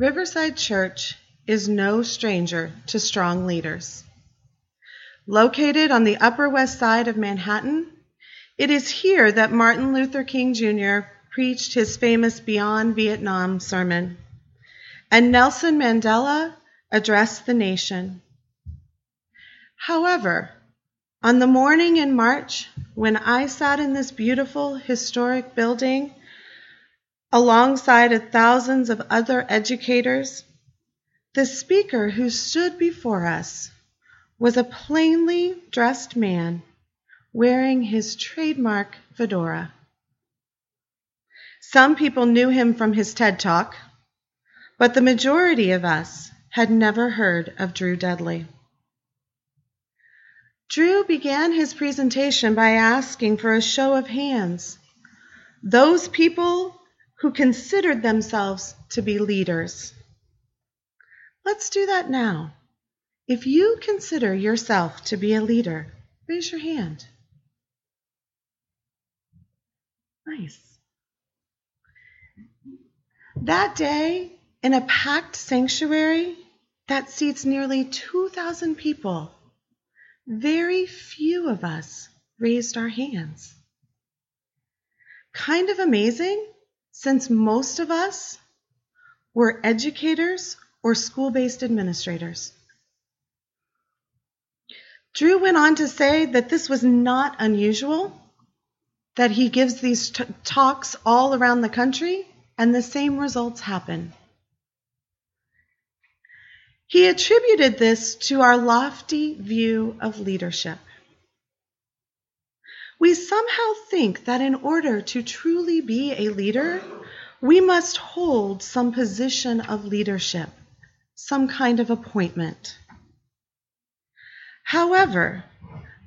Riverside Church is no stranger to strong leaders. Located on the Upper West Side of Manhattan, it is here that Martin Luther King Jr. preached his famous Beyond Vietnam sermon, and Nelson Mandela addressed the nation. However, on the morning in March when I sat in this beautiful historic building alongside of thousands of other educators, the speaker who stood before us was a plainly dressed man wearing his trademark fedora. Some people knew him from his TED Talk, but the majority of us had never heard of Drew Dudley. Drew began his presentation by asking for a show of hands. Those people who considered themselves to be leaders. Let's do that now. If you consider yourself to be a leader, raise your hand. Nice. That day, in a packed sanctuary that seats nearly 2,000 people, very few of us raised our hands. Kind of amazing since most of us were educators or school based administrators. Drew went on to say that this was not unusual, that he gives these t- talks all around the country and the same results happen. He attributed this to our lofty view of leadership. We somehow think that in order to truly be a leader, we must hold some position of leadership, some kind of appointment. However,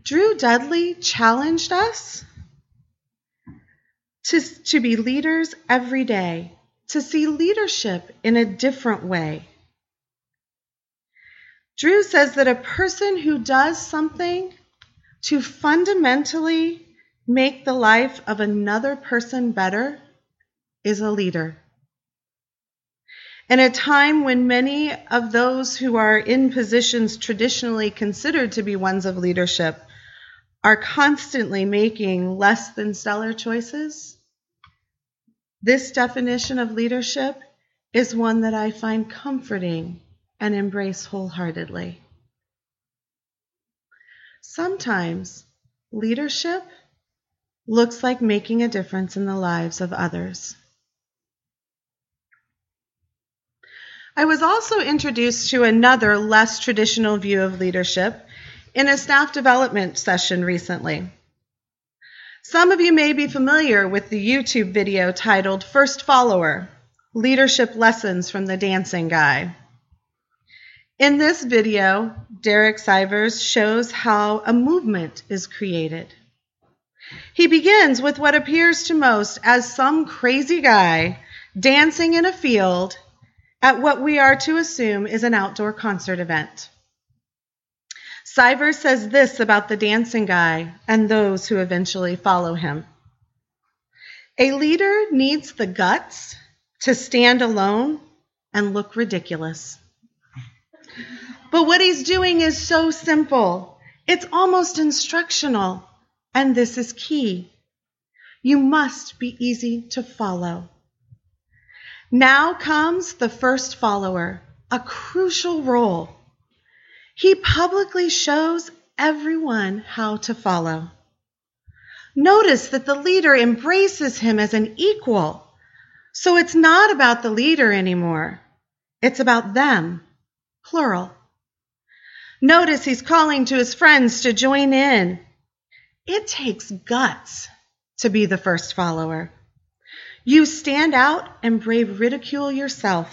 Drew Dudley challenged us to, to be leaders every day, to see leadership in a different way. Drew says that a person who does something to fundamentally make the life of another person better is a leader. In a time when many of those who are in positions traditionally considered to be ones of leadership are constantly making less than stellar choices, this definition of leadership is one that I find comforting and embrace wholeheartedly. Sometimes leadership looks like making a difference in the lives of others. I was also introduced to another less traditional view of leadership in a staff development session recently. Some of you may be familiar with the YouTube video titled First Follower Leadership Lessons from the Dancing Guy. In this video, Derek Sivers shows how a movement is created. He begins with what appears to most as some crazy guy dancing in a field at what we are to assume is an outdoor concert event. Sivers says this about the dancing guy and those who eventually follow him. A leader needs the guts to stand alone and look ridiculous. But what he's doing is so simple. It's almost instructional. And this is key. You must be easy to follow. Now comes the first follower, a crucial role. He publicly shows everyone how to follow. Notice that the leader embraces him as an equal. So it's not about the leader anymore. It's about them, plural. Notice he's calling to his friends to join in. It takes guts to be the first follower. You stand out and brave ridicule yourself.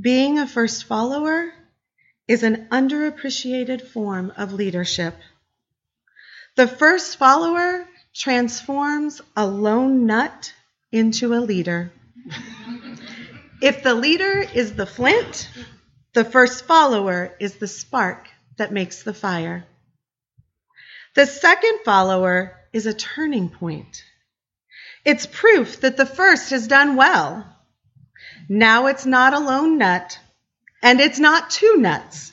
Being a first follower is an underappreciated form of leadership. The first follower transforms a lone nut into a leader. if the leader is the flint, the first follower is the spark that makes the fire. The second follower is a turning point. It's proof that the first has done well. Now it's not a lone nut, and it's not two nuts.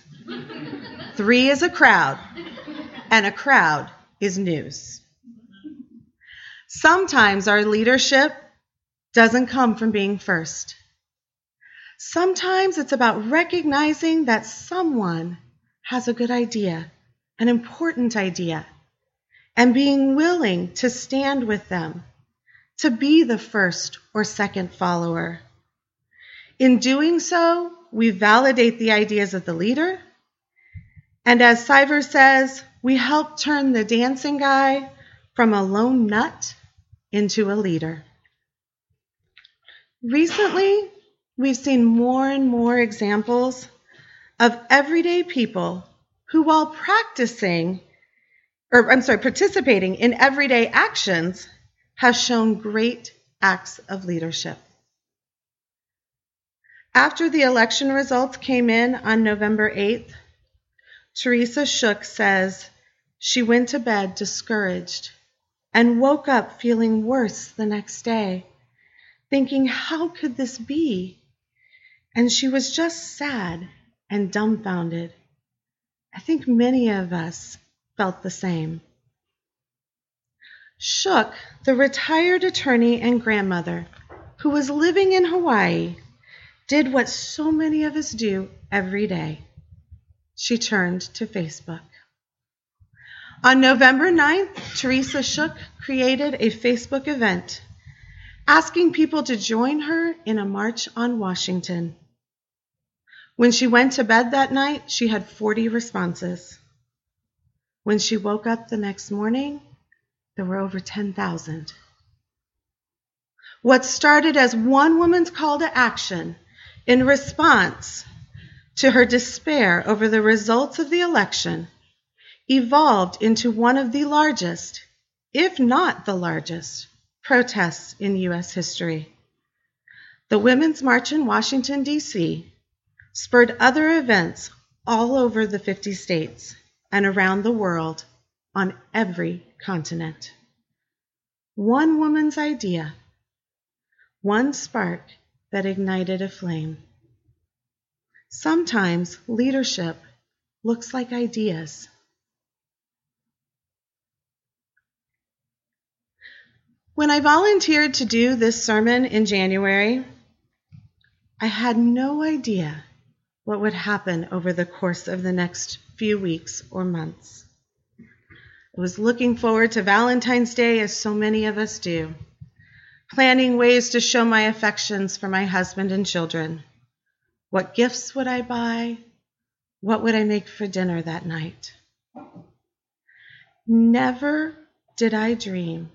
Three is a crowd, and a crowd is news. Sometimes our leadership doesn't come from being first. Sometimes it's about recognizing that someone has a good idea, an important idea, and being willing to stand with them, to be the first or second follower. In doing so, we validate the ideas of the leader. And as Siver says, we help turn the dancing guy from a lone nut into a leader. Recently, we've seen more and more examples of everyday people who, while practicing, or I'm sorry, participating in everyday actions, have shown great acts of leadership. After the election results came in on November 8th, Teresa Shook says she went to bed discouraged and woke up feeling worse the next day thinking, How could this be? And she was just sad and dumbfounded. I think many of us felt the same. Shook, the retired attorney and grandmother who was living in Hawaii, did what so many of us do every day. She turned to Facebook. On November 9th, Teresa Shook created a Facebook event asking people to join her in a march on Washington. When she went to bed that night, she had 40 responses. When she woke up the next morning, there were over 10,000. What started as one woman's call to action in response to her despair over the results of the election evolved into one of the largest, if not the largest, protests in U.S. history. The Women's March in Washington, D.C., spurred other events all over the 50 states and around the world on every continent. One woman's idea, one spark that ignited a flame. Sometimes leadership looks like ideas. When I volunteered to do this sermon in January, I had no idea what would happen over the course of the next few weeks or months. I was looking forward to Valentine's Day, as so many of us do, planning ways to show my affections for my husband and children. What gifts would I buy? What would I make for dinner that night? Never did I dream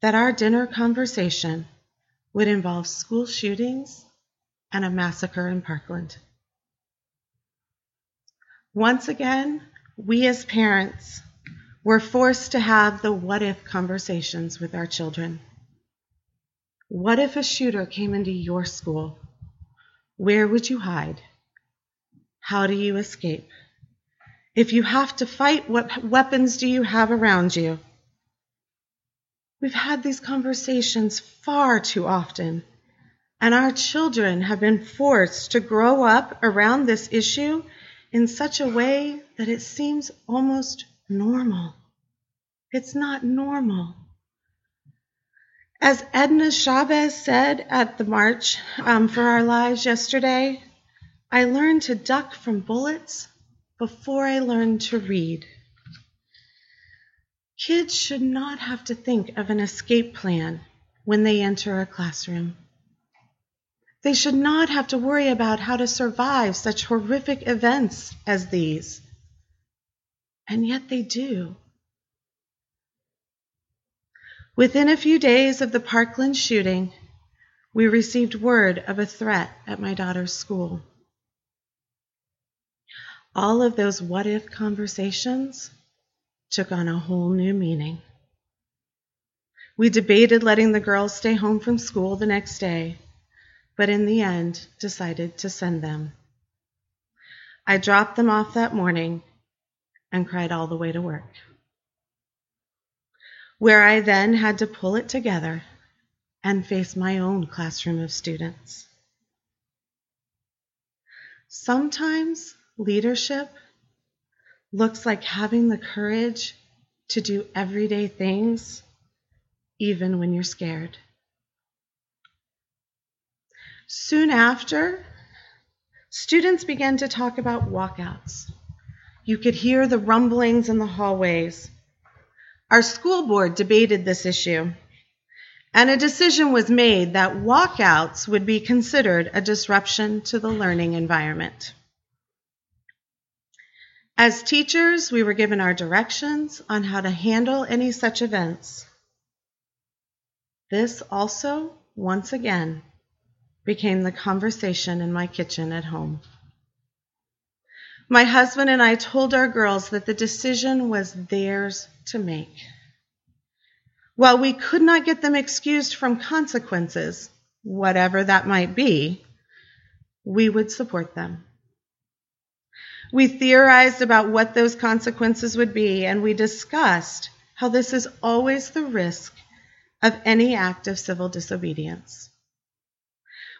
that our dinner conversation would involve school shootings and a massacre in Parkland. Once again, we as parents were forced to have the what if conversations with our children. What if a shooter came into your school? Where would you hide? How do you escape? If you have to fight, what weapons do you have around you? We've had these conversations far too often, and our children have been forced to grow up around this issue in such a way that it seems almost normal. It's not normal. As Edna Chavez said at the March um, for Our Lives yesterday, I learned to duck from bullets before I learned to read. Kids should not have to think of an escape plan when they enter a classroom. They should not have to worry about how to survive such horrific events as these. And yet they do. Within a few days of the Parkland shooting, we received word of a threat at my daughter's school. All of those what if conversations took on a whole new meaning. We debated letting the girls stay home from school the next day, but in the end decided to send them. I dropped them off that morning and cried all the way to work, where I then had to pull it together and face my own classroom of students. Sometimes leadership looks like having the courage to do everyday things, even when you're scared. Soon after, students began to talk about walkouts. You could hear the rumblings in the hallways. Our school board debated this issue, and a decision was made that walkouts would be considered a disruption to the learning environment. As teachers, we were given our directions on how to handle any such events. This also, once again, became the conversation in my kitchen at home. My husband and I told our girls that the decision was theirs to make. While we could not get them excused from consequences, whatever that might be, we would support them. We theorized about what those consequences would be, and we discussed how this is always the risk of any act of civil disobedience.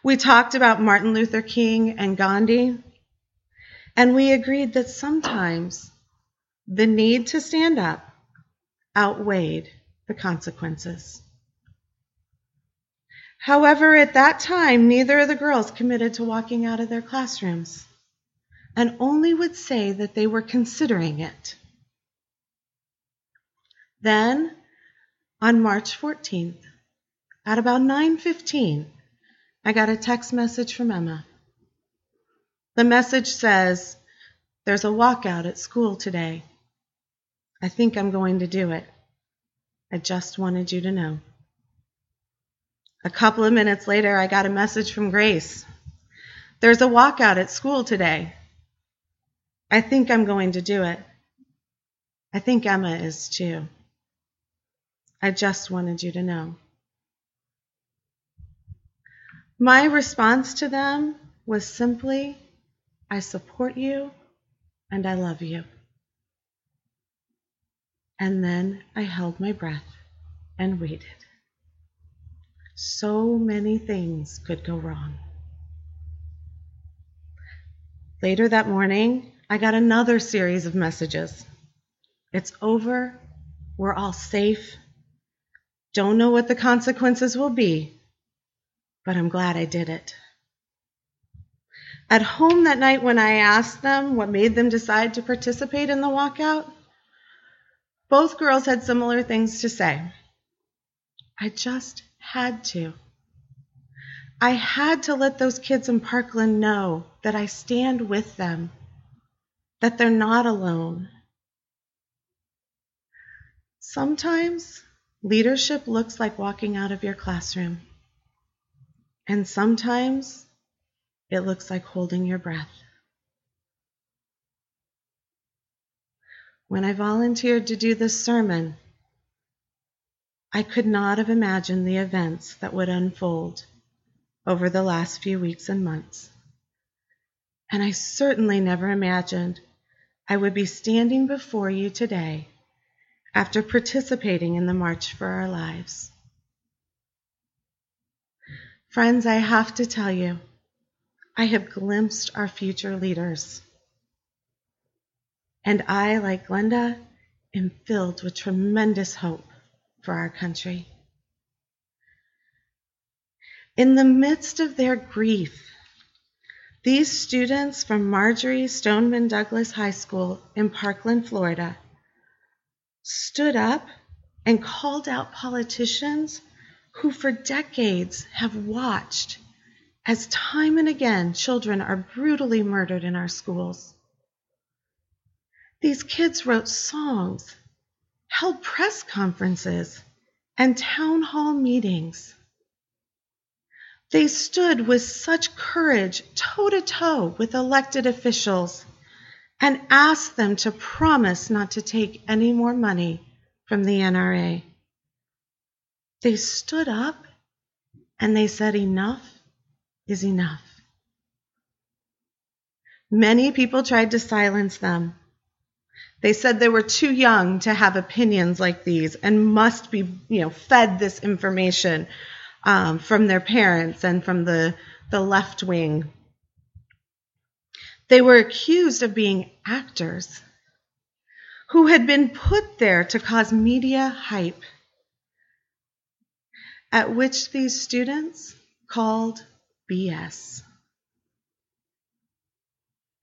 We talked about Martin Luther King and Gandhi and we agreed that sometimes the need to stand up outweighed the consequences. However, at that time, neither of the girls committed to walking out of their classrooms and only would say that they were considering it. Then, on March 14th, at about 9:15, I got a text message from Emma. The message says, There's a walkout at school today. I think I'm going to do it. I just wanted you to know. A couple of minutes later, I got a message from Grace. There's a walkout at school today. I think I'm going to do it. I think Emma is too. I just wanted you to know. My response to them was simply, I support you and I love you. And then I held my breath and waited. So many things could go wrong. Later that morning, I got another series of messages. It's over. We're all safe. Don't know what the consequences will be, but I'm glad I did it. At home that night, when I asked them what made them decide to participate in the walkout, both girls had similar things to say. I just had to. I had to let those kids in Parkland know that I stand with them, that they're not alone. Sometimes leadership looks like walking out of your classroom, and sometimes it looks like holding your breath. When I volunteered to do this sermon, I could not have imagined the events that would unfold over the last few weeks and months. And I certainly never imagined I would be standing before you today after participating in the March for Our Lives. Friends, I have to tell you, I have glimpsed our future leaders. And I, like Glenda, am filled with tremendous hope for our country. In the midst of their grief, these students from Marjory Stoneman Douglas High School in Parkland, Florida, stood up and called out politicians who for decades have watched as time and again children are brutally murdered in our schools. These kids wrote songs, held press conferences, and town hall meetings. They stood with such courage toe to toe with elected officials and asked them to promise not to take any more money from the NRA. They stood up and they said, Enough is enough. Many people tried to silence them. They said they were too young to have opinions like these and must be, you know, fed this information um, from their parents and from the, the left wing. They were accused of being actors who had been put there to cause media hype, at which these students called BS.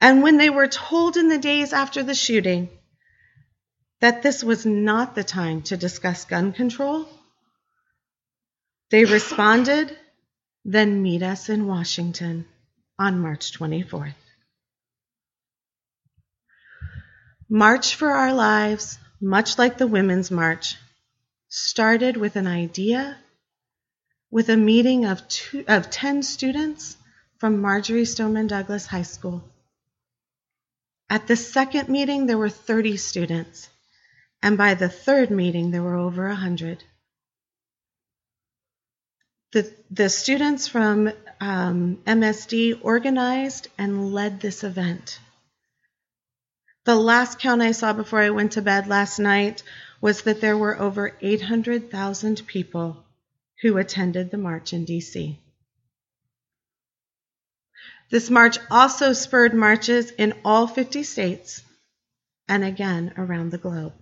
And when they were told in the days after the shooting that this was not the time to discuss gun control, they responded, then meet us in Washington on March 24th. March for Our Lives, much like the Women's March, started with an idea with a meeting of, two, of 10 students from Marjory Stoneman Douglas High School. At the second meeting, there were 30 students, and by the third meeting, there were over 100. The, the students from um, MSD organized and led this event. The last count I saw before I went to bed last night was that there were over 800,000 people who attended the march in DC. This march also spurred marches in all 50 states and again around the globe.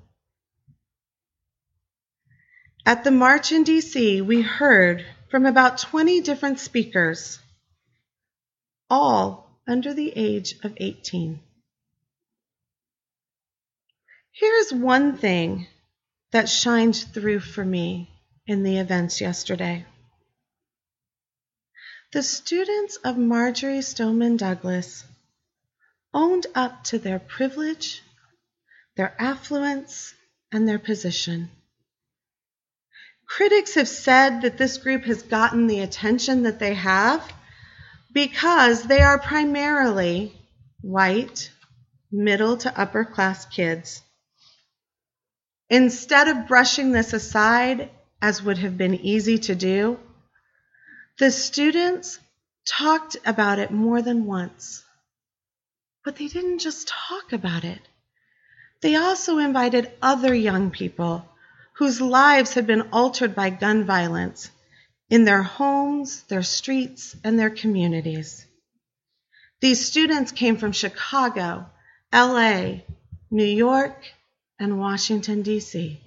At the march in DC, we heard from about 20 different speakers, all under the age of 18. Here's one thing that shined through for me in the events yesterday. The students of Marjory Stoneman Douglas owned up to their privilege, their affluence, and their position. Critics have said that this group has gotten the attention that they have because they are primarily white, middle to upper class kids Instead of brushing this aside, as would have been easy to do, the students talked about it more than once. But they didn't just talk about it. They also invited other young people whose lives had been altered by gun violence in their homes, their streets, and their communities. These students came from Chicago, LA, New York, and Washington, D.C.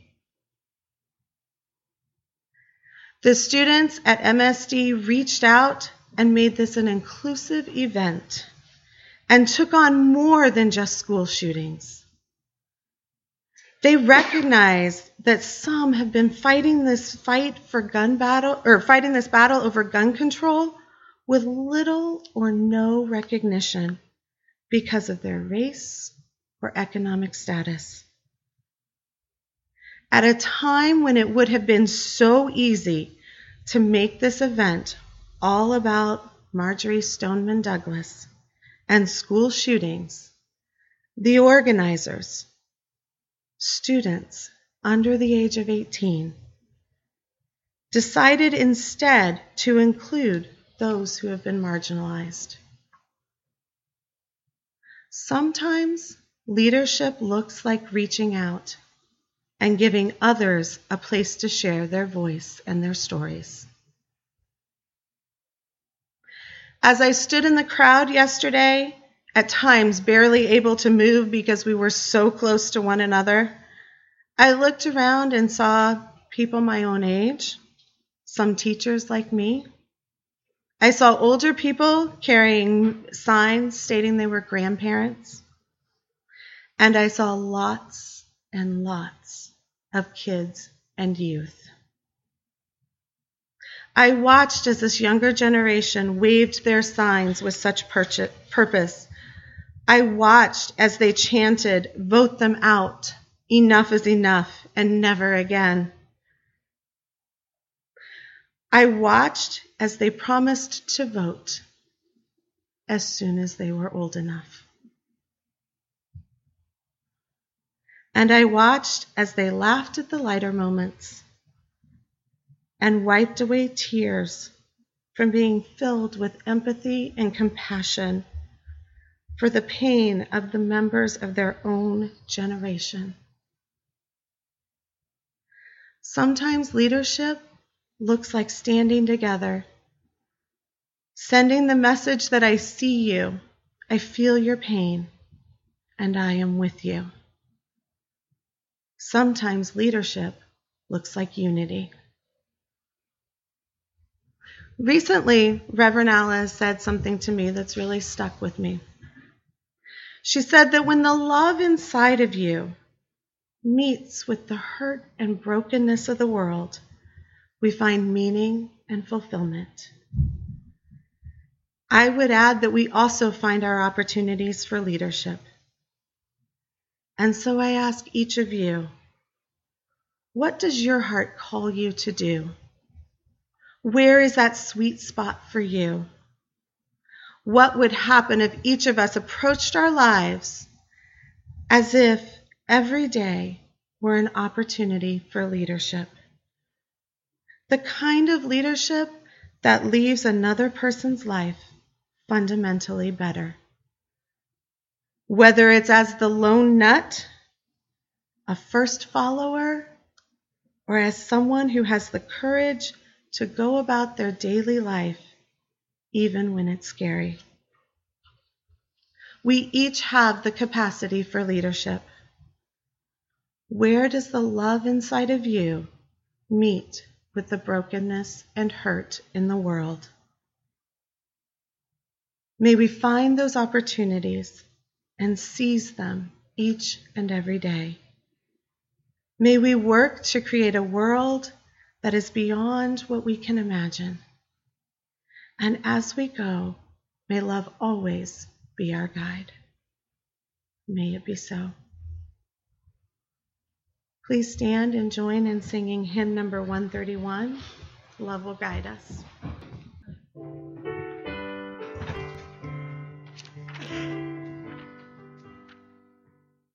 The students at MSD reached out and made this an inclusive event and took on more than just school shootings. They recognize that some have been fighting this fight for gun battle or fighting this battle over gun control with little or no recognition because of their race or economic status at a time when it would have been so easy to make this event all about Marjory Stoneman Douglas and school shootings, the organizers, students under the age of 18, decided instead to include those who have been marginalized. Sometimes leadership looks like reaching out and giving others a place to share their voice and their stories. As I stood in the crowd yesterday, at times barely able to move because we were so close to one another, I looked around and saw people my own age, some teachers like me. I saw older people carrying signs stating they were grandparents. And I saw lots and lots of kids and youth. I watched as this younger generation waved their signs with such purpose. I watched as they chanted, Vote them out, enough is enough, and never again. I watched as they promised to vote as soon as they were old enough. And I watched as they laughed at the lighter moments and wiped away tears from being filled with empathy and compassion for the pain of the members of their own generation. Sometimes leadership looks like standing together, sending the message that I see you I feel your pain, and I am with you. Sometimes leadership looks like unity. Recently, Reverend Alice said something to me that's really stuck with me. She said that when the love inside of you meets with the hurt and brokenness of the world, we find meaning and fulfillment. I would add that we also find our opportunities for leadership. And so I ask each of you, what does your heart call you to do? Where is that sweet spot for you? What would happen if each of us approached our lives as if every day were an opportunity for leadership? The kind of leadership that leaves another person's life fundamentally better. Whether it's as the lone nut, a first follower, or as someone who has the courage to go about their daily life, even when it's scary. We each have the capacity for leadership. Where does the love inside of you meet with the brokenness and hurt in the world? May we find those opportunities and seize them each and every day. May we work to create a world that is beyond what we can imagine. And as we go, may love always be our guide. May it be so. Please stand and join in singing hymn number 131 Love Will Guide Us.